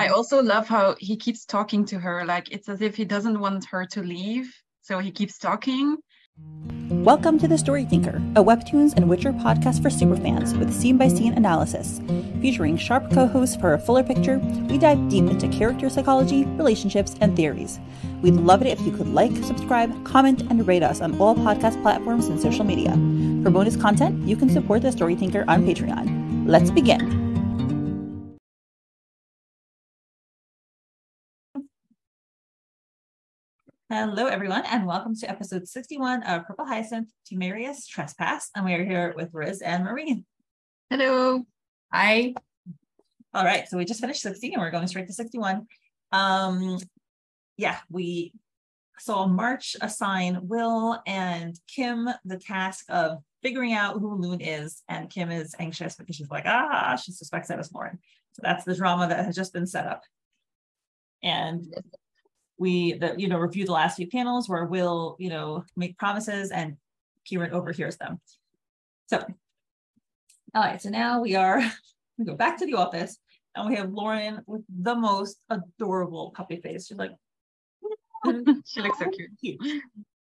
I mm-hmm. also love how he keeps talking to her. Like it's as if he doesn't want her to leave. So he keeps talking. Welcome to The Story Tinker, a Webtoons and Witcher podcast for superfans with scene by scene analysis. Featuring sharp co hosts for a fuller picture, we dive deep into character psychology, relationships, and theories. We'd love it if you could like, subscribe, comment, and rate us on all podcast platforms and social media. For bonus content, you can support The Story Tinker on Patreon. Let's begin. Hello, everyone, and welcome to episode 61 of Purple Hyacinth Temerarious Trespass. And we are here with Riz and Marie. Hello. Hi. All right, so we just finished 60 and we're going straight to 61. Um, yeah, we saw March assign Will and Kym the task of figuring out who Loon is, and Kym is anxious because she's like, ah, she suspects that it's Lauren. So that's the drama that has just been set up. And we the you know review the last few panels where we'll you know make promises and Kieran overhears them. So all right, so now we are we go back to the office and we have Lauren with the most adorable puppy face. She's like she looks so cute.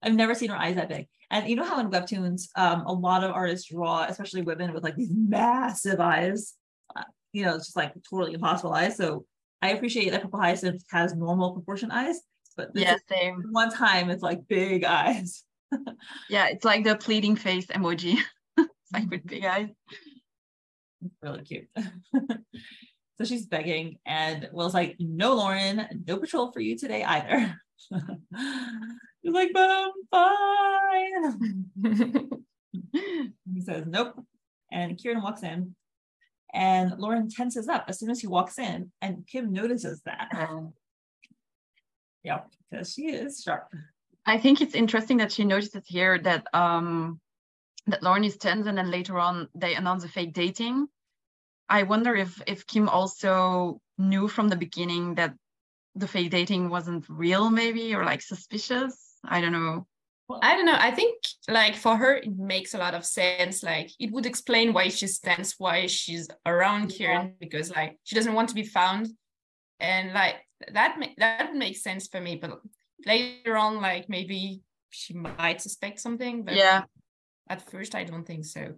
I've never seen her eyes that big. And you know how in webtoons, um, a lot of artists draw, especially women, with like these massive eyes. Uh, you know, it's just like totally impossible eyes. So I appreciate that Purple Hyacinth has normal proportion eyes, but yeah, same. One time it's like big eyes. yeah, it's like the pleading face emoji. it's like with big eyes. really cute. so she's begging, and Will's like, "No, Lauren, no patrol for you today either." He's like, "But I'm fine." he says, "Nope." And Kieran walks in and Lauren tenses up as soon as he walks in, and Kym notices that. Oh. yeah, because she is sharp. I think it's interesting that she notices here that um that Lauren is tense, and then later on they announce a fake dating. I wonder if if Kym also knew from the beginning that the fake dating wasn't real, maybe, or like suspicious. I don't know. I don't know. I think like for her, it makes a lot of sense. Like it would explain why she stands, why she's around Kieran, yeah. because like she doesn't want to be found, and like that that makes sense for me. But later on, like maybe she might suspect something. But yeah, at first I don't think so.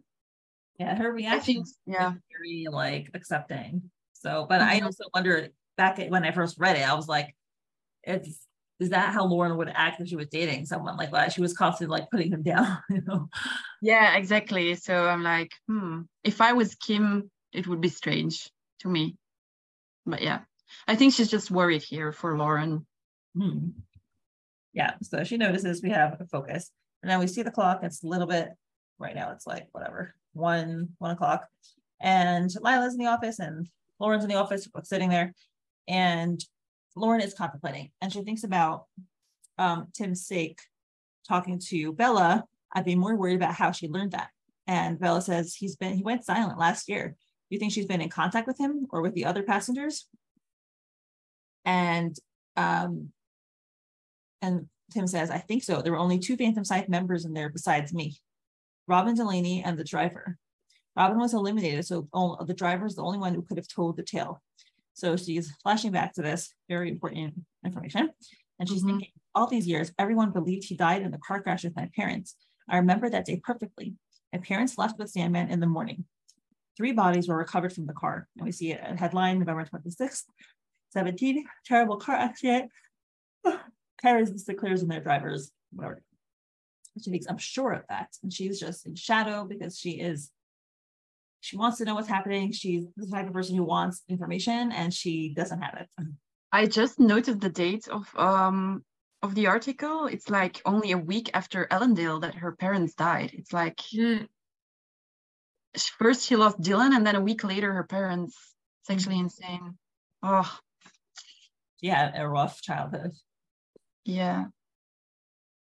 Yeah, her reaction, yeah, very like accepting. So, but mm-hmm. I also wonder back when I first read it, I was like, it's is that how Lauren would act if she was dating someone like that? She was constantly like putting him down, you know? Yeah, exactly. So I'm like, hmm, if I was Kym, it would be strange to me. But yeah, I think she's just worried here for Lauren. Hmm. Yeah, so she notices we have a focus. And now we see the clock. It's a little bit right now, it's like whatever, one, one o'clock. And Lila's in the office and Lauren's in the office, sitting there. And Lauren is contemplating and she thinks about um, Tim's sake talking to Bella. I'd be more worried about how she learned that. And Bella says he's been he went silent last year. Do you think she's been in contact with him or with the other passengers? And um, and Tim says, I think so. There were only two Phantom Scythe members in there besides me, Robin Delaney and the driver. Robin was eliminated, so the driver is the only one who could have told the tale. So she's flashing back to this very important information. And she's mm-hmm. thinking, all these years, everyone believed he died in the car crash with my parents. I remember that day perfectly. My parents left with Sandman in the morning. Three bodies were recovered from the car. And we see a headline November 26th, 17, terrible car accident. Carries the clears in their drivers, whatever. She thinks, I'm sure of that. And she's just in shadow because she is she wants to know what's happening. She's the type of person who wants information and she doesn't have it. I just noticed the date of um of the article. It's like only a week after Ellendale that her parents died. It's like mm. first she lost Dylan and then a week later her parents. It's actually insane. Oh. Yeah, a rough childhood. Yeah.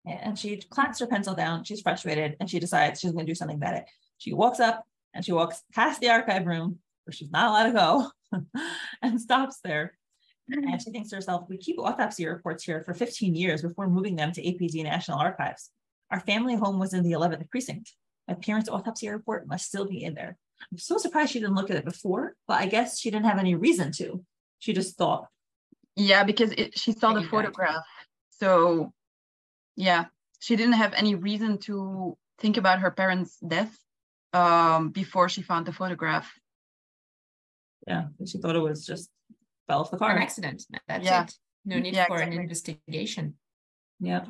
And she clamps her pencil down. She's frustrated and she decides she's going to do something about it. She walks up and she walks past the archive room where she's not allowed to go and stops there. And she thinks to herself, we keep autopsy reports here for 15 years before moving them to APD National Archives. Our family home was in the 11th precinct. My parents' autopsy report must still be in there. I'm so surprised she didn't look at it before, but I guess she didn't have any reason to. She just thought. Yeah, because it, she saw the photograph. So, yeah, she didn't have any reason to think about her parents' death um, before she found the photograph. Yeah, she thought it was just fell off the car. An car. accident. That's Yeah. it. No need Yeah, for an investigation. Yeah.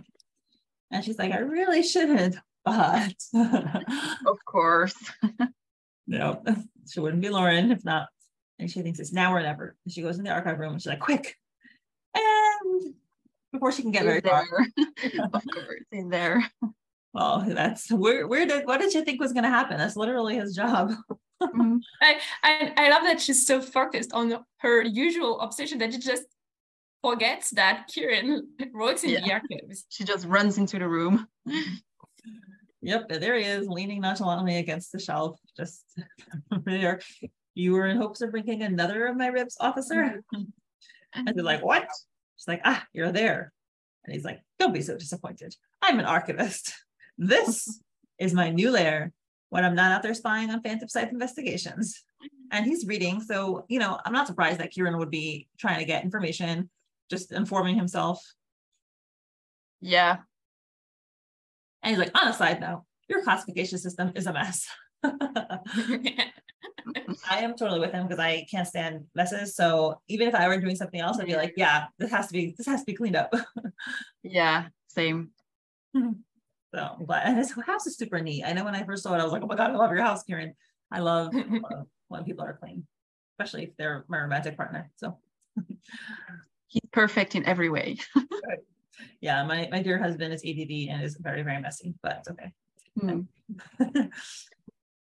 And she's like, I really shouldn't, but Of course. no, she wouldn't be Lauren if not. And she thinks it's now or never. And she goes in the archive room and she's like, quick. And before she can get very far, there. of course, he's there. Well, that's where where did what did you think was gonna happen? That's literally his job. Mhm. I, I I love that she's so focused on her usual obsession that she just forgets that Kieran works in the Yeah. archives. She just runs into the room. Yep, there he is, leaning nonchalantly against the shelf, just there. You were in hopes of bringing another of my ribs, officer. And they're like, what? She's like, ah, you're there. And he's like, don't be so disappointed. I'm an archivist. This is my new lair when I'm not out there spying on Phantom Scythe investigations. And he's reading. So, you know, I'm not surprised that Kieran would be trying to get information, just informing himself. Yeah. And he's like, on a side note, your classification system is a mess. I am totally with him because I can't stand messes. So even if I were doing something else, I'd be like, yeah, this has to be this has to be cleaned up. Yeah. Same. Hmm. So, but and his house is super neat. I know when I first saw it, I was like, oh my god, I love your house, Kieran. I love uh, when people are clean, especially if they're my romantic partner. So He's perfect in every way. yeah, my my dear husband is ADD and is very very messy, but it's okay. Hmm.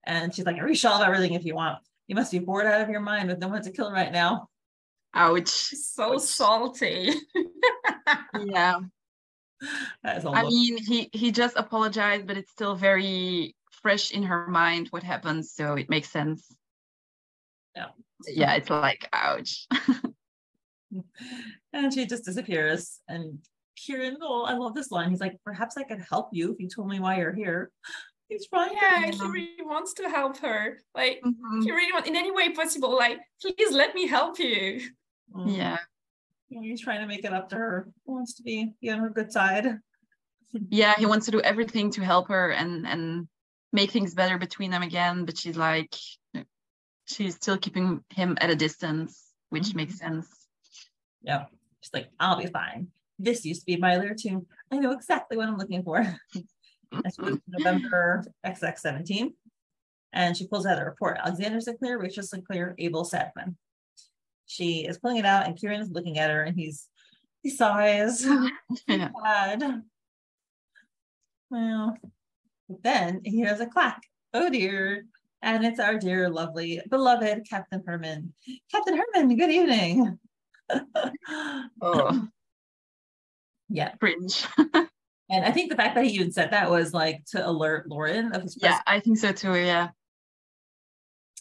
and she's like, "I reshelve everything if you want. You must be bored out of your mind with no one to kill right now. Ouch. so salty. Yeah. That is a I look. mean, he he just apologized, but it's still very fresh in her mind what happened, so it makes sense. Yeah. Yeah, it's like ouch. and she just disappears. And Kieran, oh, I love this line. He's like, perhaps I could help you if you told me why you're here. He's trying yeah, he really wants to help her. Like Mhm. he really wants in any way possible. Like, please let me help you. Mm. Yeah. He's trying to make it up to her. He wants to be, on her good side. Yeah, he wants to do everything to help her and and make things better between them again, but she's like she's still keeping him at a distance, which Mhm. makes sense. Yeah. She's like, I'll be fine. This used to be my lair too. I know exactly what I'm looking for. That's November XX17. And she pulls out a report. Alexander Sinclair, Rachel Sinclair, Abel Sadman. She is pulling it out, and Kieran is looking at her, and he's he sighs. Yeah. Sad. Well, then he hears a clack. Oh dear. And it's our dear, lovely, beloved Captain Hermann. Captain Hermann, good evening. Oh, yeah. cringe. And I think the fact that he even said that was like to alert Lauren of his Yeah. I think so too. Yeah.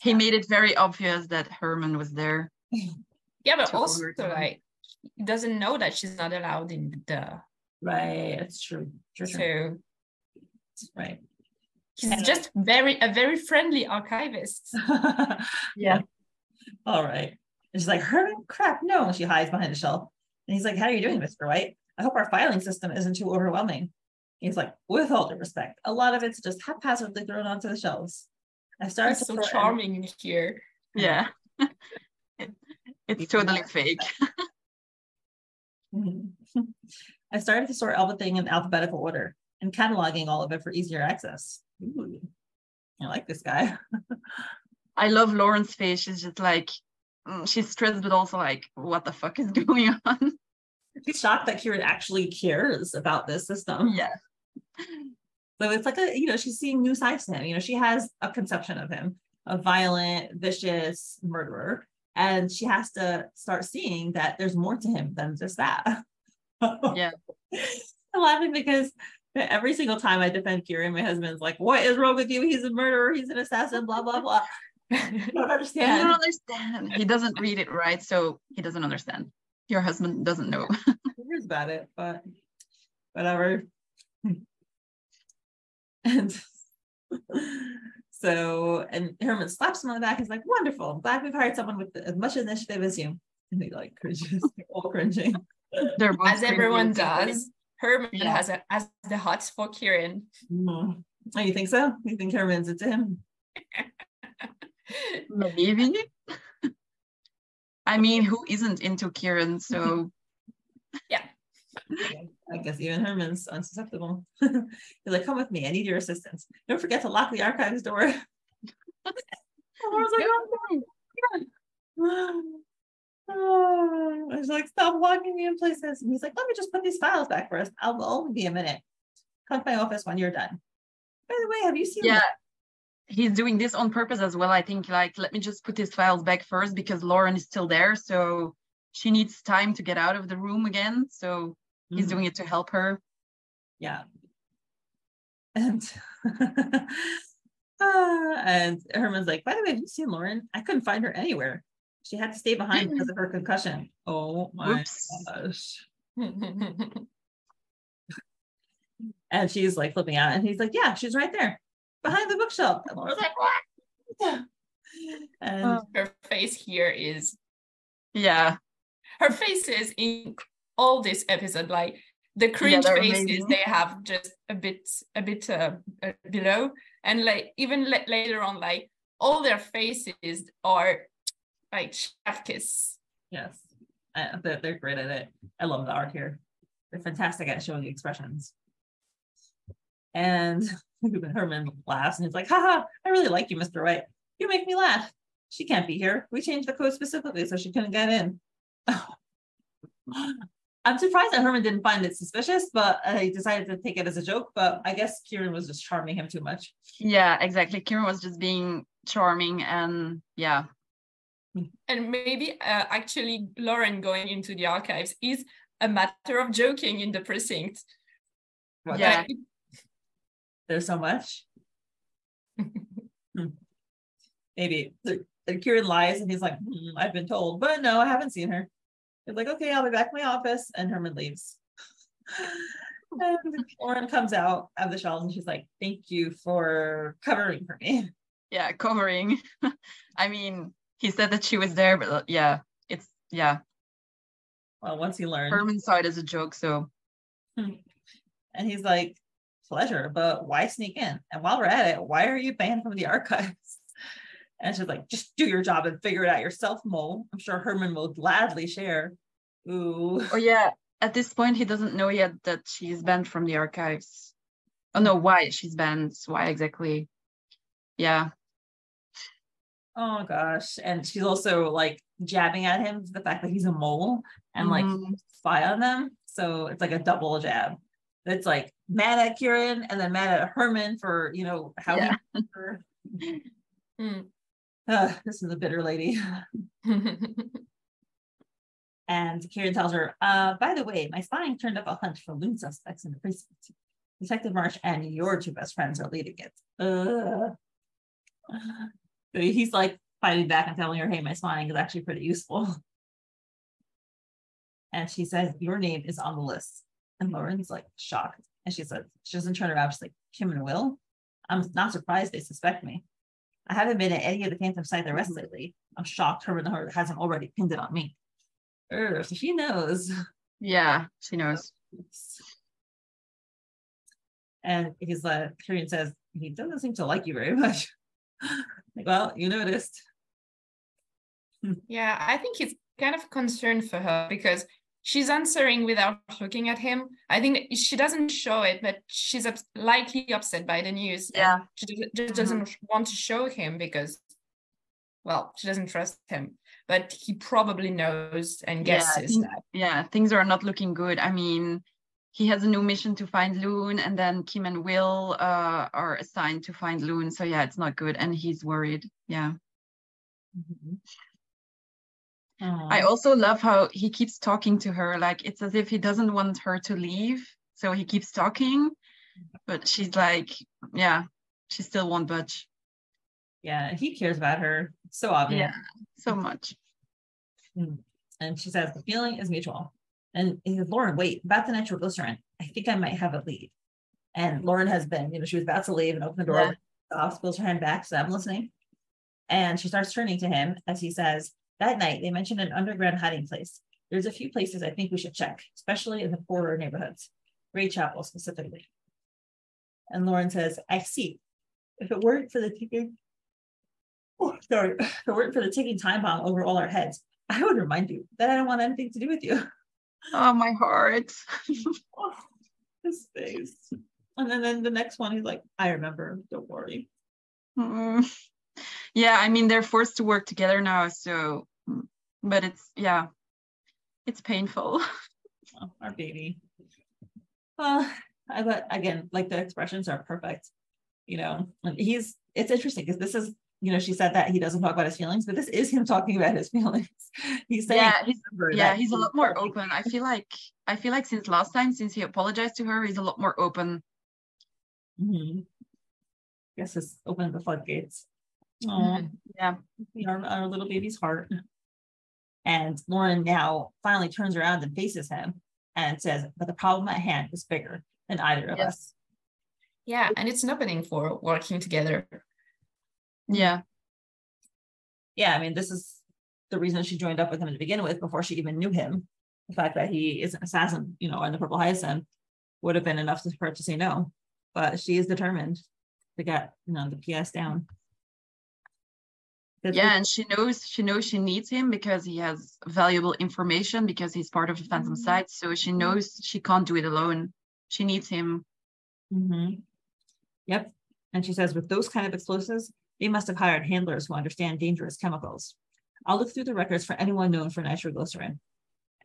He made it very obvious that Hermann was there. Yeah, but also like he doesn't know that she's not allowed in the Right. That's true. True, true. so Right. he's And- just very a very friendly archivist. Yeah. All right. And she's like, Hermann, crap, no. And she hides behind a shelf. And he's like, How are you doing, Mr. White? I hope our filing system isn't too overwhelming. He's like, with all due respect, a lot of it's just haphazardly thrown onto the shelves. I started He's so charming in here. Yeah. It- it's totally fake. Mhm. I started to sort everything in alphabetical order and cataloging all of it for easier access. Ooh, I like this guy. I love Lauren's face. She's just like, mm, she's stressed, but also like, what the fuck is going on? He's shocked that Kieran actually cares about this system. Yeah. So it's like a, you know, she's seeing new sides to him. You know, she has a conception of him, a violent, vicious murderer. And she has to start seeing that there's more to him than just that. Yeah. I'm laughing because every single time I defend Kieran, my husband's like, What is wrong with you? He's a murderer, he's an assassin, blah, blah, blah. I don't He doesn't understand. understand. He doesn't read it right, so he doesn't understand. Your husband doesn't know. Who cares about it? But whatever. And so, and Hermann slaps him on the back. He's like, wonderful. I'm Glad we've hired someone with as much initiative as you. And he like cringes, all cringing. They're both As everyone does. Hermann Yeah. has a has the hots for Kieran. Mhm. Oh, you think so? You think Hermann's into him? Maybe. I mean, who isn't into Kieran? So I guess even Hermann's unsusceptible. He's like, come with me. I need your assistance. Don't forget to lock the archives door. Laura's like, "Oh, Oh, I was like, stop locking me in places. And he's like, let me just put these files back first. I'll only be a minute. Come to my office when you're done. By the way, have you seen yeah, he's doing this on purpose as well. I think like let me just put his files back first because Lauren is still there, so she needs time to get out of the room again. So he's Mhm. doing it to help her. Yeah. And ah, and Hermann's like, by the way, have you seen Lauren? I couldn't find her anywhere. She had to stay behind because of her concussion. Oh my Oops. gosh. And she's like flipping out, and he's like, Yeah, she's right there behind the bookshelf. And Laura's like, What? And Oh. her face here is Yeah, her faces in all this episode, like the cringe they're faces amazing. they have just a bit a bit uh, uh, below, and like even la- later on, like all their faces are like chef kiss. yes, uh, they're, they're great at it. I love the art here. They're fantastic at showing expressions. And Hermann laughs and he's like, haha, I really like you, Mr. White. You make me laugh. She can't be here. We changed the code specifically so she couldn't get in. I'm surprised that Hermann didn't find it suspicious, but uh, he decided to take it as a joke. But I guess Kieran was just charming him too much. yeah, exactly. Kieran was just being charming and yeah, And maybe uh, actually Lauren going into the archives is a matter of joking in the precinct. Yeah. There's so much. Hmm. Maybe Kieran lies and he's like, "Hmm, I've been told, but no, I haven't seen her. He's like, okay, I'll be back in my office. And Hermann leaves. and Lauren comes out of the shelves and she's like, thank you for covering for me. yeah, covering. I mean, he said that she was there, but uh, yeah, it's yeah. Well, once he learned. Hermann saw it as a joke, so And he's like, pleasure, but why sneak in? And while we're at it, why are you banned from the archives? And she's like, just do your job and figure it out yourself, Mo. I'm sure Hermann will gladly share. Ooh. oh yeah. At this point, he doesn't know yet that she's banned from the archives. Oh no, why she's banned? Why exactly? Yeah, Oh gosh. And she's also like jabbing at him the fact that he's a mole and like Mhm. spy on them. So it's like a double jab. It's like mad at Kieran and then mad at Hermann for, you know, how Yeah. he her. Uh, this is a bitter lady. And Kieran tells her, uh, by the way, my spying turned up a hunt for loon suspects in the precinct. Detective March and your two best friends are leading it. Uh. So he's like fighting back and telling her, hey, my spying is actually pretty useful. And she says, your name is on the list. And Lauren's like shocked. And she says, she doesn't turn around. She's like, Kym and Will? I'm not surprised they suspect me. I haven't been at any of the Phantom Scythe arrests lately. I'm shocked Hermann Hart hasn't already pinned it on me. Er, so she knows. yeah, she knows. And he's like, Tyrion says, he doesn't seem to like you very much. like, well, you noticed. Yeah, I think he's kind of concerned for her because she's answering without looking at him. I think she doesn't show it, but she's ups- likely upset by the news. Yeah. She just doesn't want to show him because, well, she doesn't trust him. But he probably knows and Yeah, guesses he- that. Yeah, things are not looking good. I mean, he has a new mission to find Loon, and then Kym and Will uh, are assigned to find Loon. So yeah, it's not good, and he's worried. Yeah. I also love how he keeps talking to her. Like it's as if he doesn't want her to leave. So he keeps talking, but she's like, yeah, she still won't budge. yeah, he cares about her. So obvious. Yeah, so much. Mm-hmm. And she says, the feeling is mutual. And he says, Lauren, wait, about the nitroglycerin. I think I might have a lead. And Lauren has been, you know, she was about to leave and open the door. Yeah. Pulls her hand back. So I'm listening. And she starts turning to him as he says, That night, they mentioned an underground hiding place. There's a few places I think we should check, especially in the poorer neighborhoods, Greychapel specifically. And Lauren says, I see. If it weren't for the ticking, oh, sorry, if it weren't for the ticking time bomb over all our heads, I would remind you that I don't want anything to do with you. Oh, my heart. Oh, his face. And then, then the next one, he's like, I remember, don't worry. Mm. Yeah, I mean, they're forced to work together now. So, mm, but it's, yeah, it's painful. Oh, our baby. Well, I but again, like the expressions are perfect. You know, and he's it's interesting because this is, you know, she said that he doesn't talk about his feelings, but this is him talking about his feelings. He's saying, yeah, he's, yeah, he's a lot more open. I feel like, I feel like since last time, since he apologized to her, he's a lot more open. Mhm. Guess it's opened the floodgates. Mhm. Yeah. our, our little baby's heart. And Lauren now finally turns around and faces him and says, But the problem at hand is bigger than either of Yes. us. Yeah, and it's an opening for working together. Yeah. Yeah, I mean, this is the reason she joined up with him to begin with before she even knew him. The fact that he is an assassin, you know, and the purple hyacinth would have been enough for her to say no. But she is determined to get, you know, the PS down. That's Yeah, and she knows she knows she needs him because he has valuable information because he's part of the Phantom Mhm. Scythe. So she knows she can't do it alone. She needs him. Mhm. Yep. And she says, with those kind of explosives, they must have hired handlers who understand dangerous chemicals. I'll look through the records for anyone known for nitroglycerin.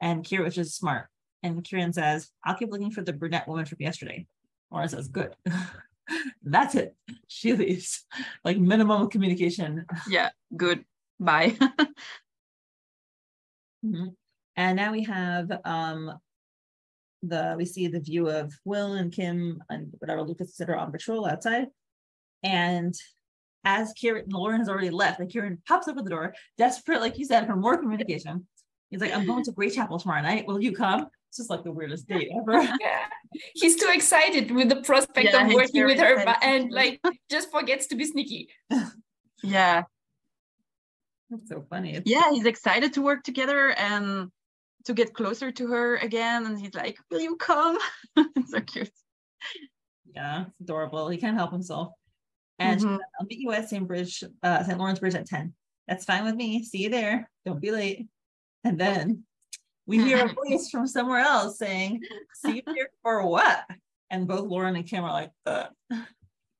And Kira, which is smart. And Kieran says, I'll keep looking for the brunette woman from yesterday. Laura says, good. That's it. She leaves. Like minimum communication. Yeah, good. Bye. Mhm. And now we have um the we see the view of Will and Kym and whatever Lucas that are on patrol outside. And as Kieran Lauren has already left, and Kieran pops up at the door, desperate, like you said, for more communication. He's like, I'm going to Greychapel tomorrow night. Will you come? It's just like the weirdest date ever. Yeah, he's too excited with the prospect Yeah, of working with her, excited but and like just forgets to be sneaky. yeah. That's so funny. It's- Yeah, he's excited to work together and to get closer to her again. And he's like, Will you come? it's so cute. Yeah, it's adorable. He can't help himself. And she Mhm. said, I'll meet you at St. Bridge, uh, St. Lawrence Bridge at 10. That's fine with me. See you there. Don't be late. And then we hear a voice from somewhere else saying, See you here for what? And both Lauren and Kym are like, uh.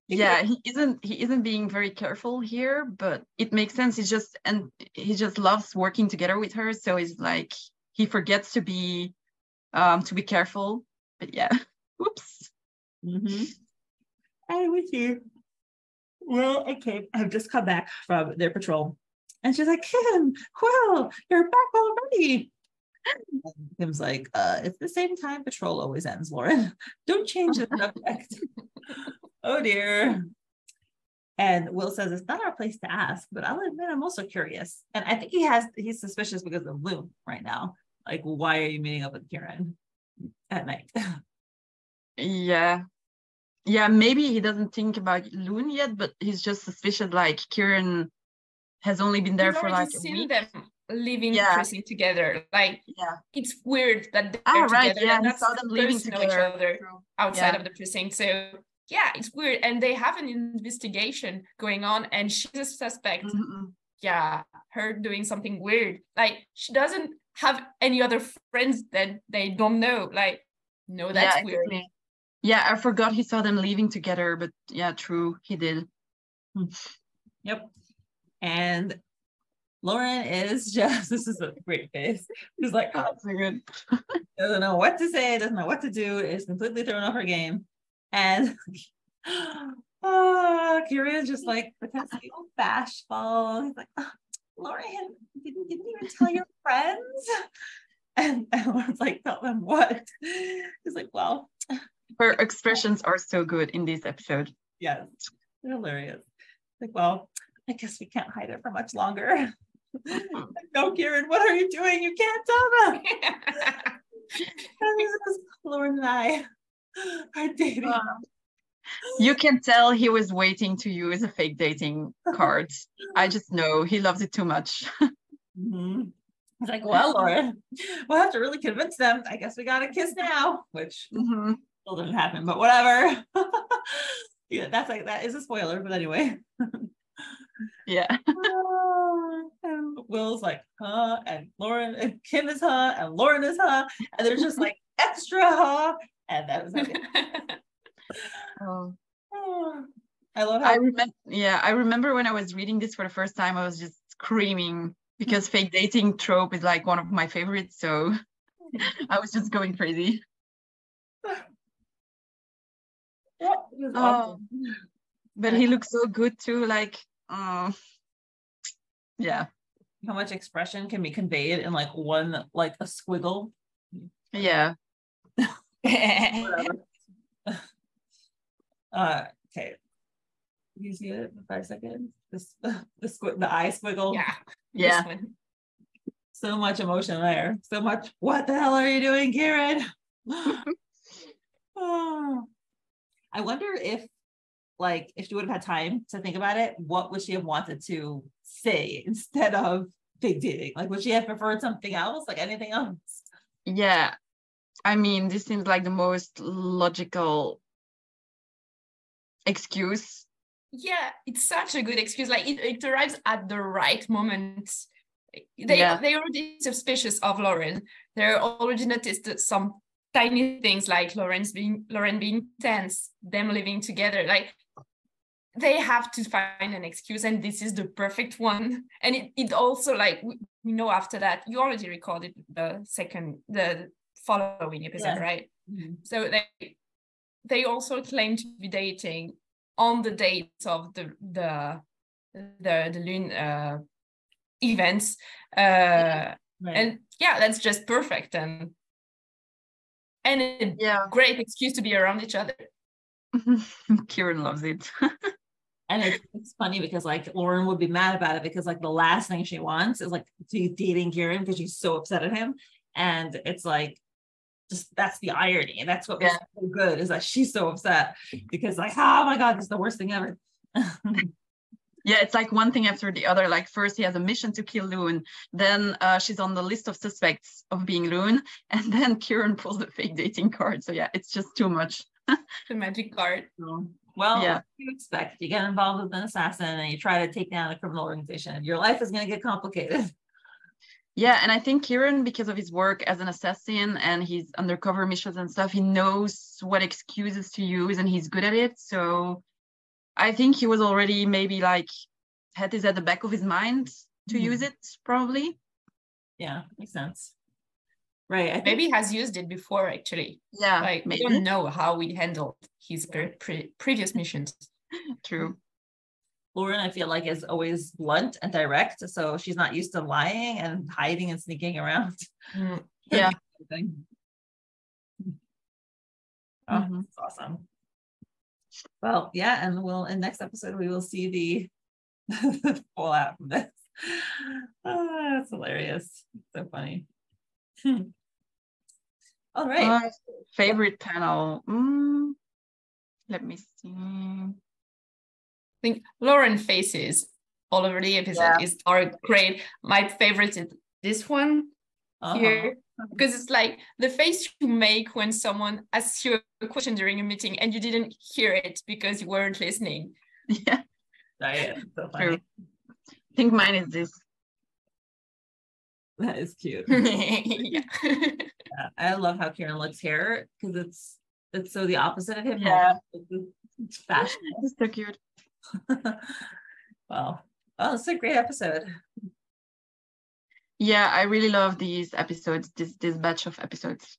yeah he isn't he isn't being very careful here but it makes sense he's just and he just loves working together with her so he's like he forgets to be um to be careful but yeah oops Mhm. And we see, well, okay, I've just come back from their patrol. And she's like, Kym, Will, you're back already. And Kym's like, uh, it's the same time patrol always ends, Lauren. Don't change the subject. oh dear. And Will says it's not our place to ask, but I'll admit I'm also curious. And I think he has he's suspicious because of Loon right now. Like, why are you meeting up with Kieran at night? yeah yeah maybe he doesn't think about loon yet but he's just suspicious like kieran has only been there He's for already like a seen week them living Yeah. precinct together. Like yeah it's weird that they're ah right together yeah and he not saw them living supposed to know each other True. outside Yeah. of the precinct. So yeah, it's weird. And they have an investigation going on, and she's a suspect. Mhm. Yeah, her doing something weird. Like she doesn't have any other friends that they don't know. Like, no, that's yeah, weird. exactly. yeah i forgot he saw them leaving together but yeah true he did Yep. And Lauren is just, this is a great face. She's like, oh, so good doesn't know what to say, doesn't know what to do, is completely thrown off her game. And oh, is just like pretends to be all bashful. He's like, "Ah, Lauren, didn't, didn't even tell your friends? And, and Lauren's like, tell them what? He's like, well, her expressions are so good in this episode yes, they're hilarious. Like, well, I guess we can't hide it for much longer. Like, no, Kieran, what are you doing? You can't tell them. And this is Lauren and I are dating. Uh, you can tell he was waiting to use a fake dating card i just know he loves it too much Mhm. It's like, well, Lauren, we'll have to really convince them. I guess we got to kiss now, which Mhm. still didn't happen, but whatever. yeah, that's like that is a spoiler, but anyway. Yeah. Ah, and Will's like, huh? And Lauren and Kym is huh? And Lauren is huh? And there's just like extra huh? And that was it. Oh. Ah. I love how I remember, yeah, I remember when I was reading this for the first time, I was just screaming because fake dating trope is like one of my favorites. So I was just going crazy. Yeah, it was Oh. But he looks so good too. Like, uh, yeah, how much expression can be conveyed in like one like a squiggle. yeah. Uh okay. You see it in five seconds? This the squid the eye squiggle. yeah. Yeah. So much emotion there. So much. What the hell are you doing, Kieran? Oh. I wonder if like if she would have had time to think about it, what would she have wanted to say instead of big dating? Like would she have preferred something else? Like anything else? Yeah. I mean, this seems like the most logical excuse. Yeah, it's such a good excuse. Like it, it arrives at the right moment. They Yeah. they already suspicious of Lauren. They're already noticed that some tiny things like Lauren's being Lauren being tense, them living together. Like they have to find an excuse, and this is the perfect one. And it, it also like we, know after that you already recorded the second the following episode, Yeah. right? So they they also claim to be dating on the dates of the the the the loon uh, events, uh, Right. and yeah, that's just perfect and and a Yeah. great excuse to be around each other. Kieran loves it. And it's, it's funny because like Lauren would be mad about it because like the last thing she wants is like to be dating Kieran because she's so upset at him. And it's like just that's the irony. And that's what was Yeah. so good is that she's so upset because like, oh my god, this is the worst thing ever. Yeah, it's like one thing after the other. Like first he has a mission to kill Loon, then uh, she's on the list of suspects of being Loon, and then Kieran pulls the fake dating card. So yeah, it's just too much. The magic card. So, well, Yeah. what do you expect? You get involved with an assassin and you try to take down a criminal organization. Your life is gonna get complicated. Yeah, and I think Kieran, because of his work as an assassin and his undercover missions and stuff, he knows what excuses to use and he's good at it. So I think he was already maybe like had this at the back of his mind to Mhm. use it, probably. Yeah, makes sense. Right. I Maybe he has used it before actually. Yeah, Like we don't know how we handled his pre- pre- previous missions. true. Lauren, I feel like, is always blunt and direct. So she's not used to lying and hiding and sneaking around. Mm. Yeah. Thing. Oh, Mhm. that's awesome. Well, yeah, and we'll in next episode we will see the fallout from this. Ah, that's hilarious. So funny. Hmm. All right. Uh, favorite panel. Mm, let me see. I think Lauren faces all over the episode Yeah. is are great. My favorite is this one Uh-huh. here because it's like the face you make when someone asks you a question during a meeting and you didn't hear it because you weren't listening. Yeah, Right, so funny. true. I think mine is this. That is cute. yeah. Yeah, I love how Kieran looks here because it's it's so the opposite of him. Yeah. It's fashion. It's so cute. well, well, it's a great episode. Yeah, I really love these episodes, this this batch of episodes.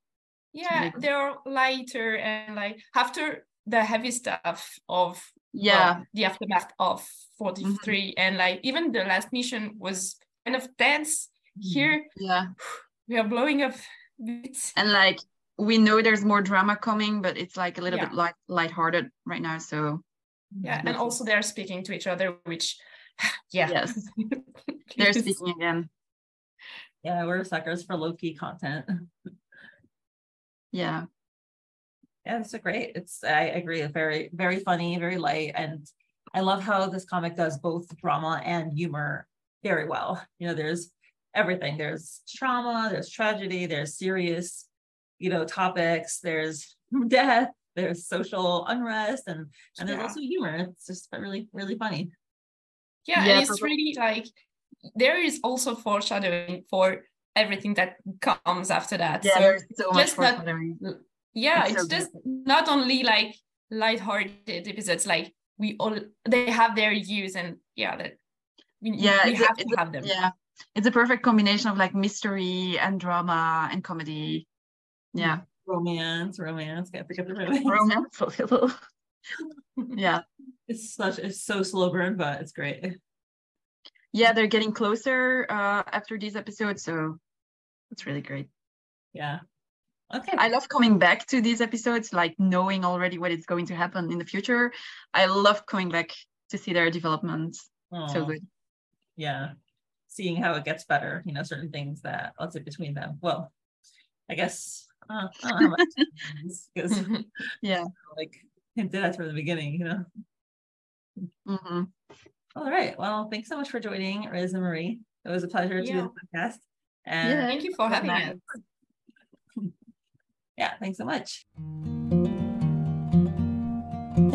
yeah, really they're lighter and like after the heavy stuff of Yeah, well, the aftermath of 43 mm-hmm. and like even the last mission was kind of tense here yeah. we are blowing up bits And like we know there's more drama coming, but it's like a little Yeah. bit light lighthearted right now. So yeah and also they're speaking to each other which yeah Yes. they're speaking again. Yeah, we're suckers for low key content. Yeah. Yeah, it's a great. It's I agree. Very very funny, very light, and I love how this comic does both drama and humor very well. You know, there's everything. There's trauma, there's tragedy, there's serious, you know, topics, there's death, there's social unrest, and and there's Yeah. also humor. It's just really, really funny. Yeah, Yeah, and it's but- really like there is also foreshadowing for everything that comes after that. Yeah, so there's so much just that- foreshadowing. yeah, It's it's so good. just not only like light-hearted episodes, like we all they have their use and yeah, that we, Yeah, we it's a- have it's to a- have them. Yeah, it's a perfect combination of like mystery and drama and comedy. Yeah, Romance, romance. Can't forget the romance. romance a little. yeah, It's such it's so slow burn, but it's great. yeah, they're getting closer uh, after these episodes, so it's really great. Yeah. Okay. I love coming back to these episodes, like knowing already what is going to happen in the future. I love coming back to see their development. So good. yeah seeing how it gets better you know certain things that let's say between them. Well i guess uh, I don't know how much Yeah. like hinted at from the beginning you know? Hmm all right. Well thanks so much for joining Riz and marie. It was a pleasure to do the podcast and Yeah. Thank you for having us. yeah thanks so much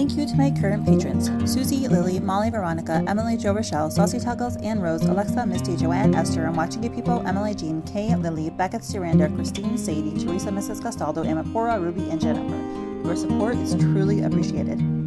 Thank you to my current patrons Susie, Lily, Molly, Veronica, Emily, Jo Rochelle, Saucy Tuggles, Anne Rose, Alexa, Misty, Joanne, Esther, I'm Watching Good People, Emily Jean, Kay, Lily, Becca Surrender, Christine, Sadie, Teresa, Mrs. Castaldo, Amapora, Ruby, and Jennifer. Your support is truly appreciated.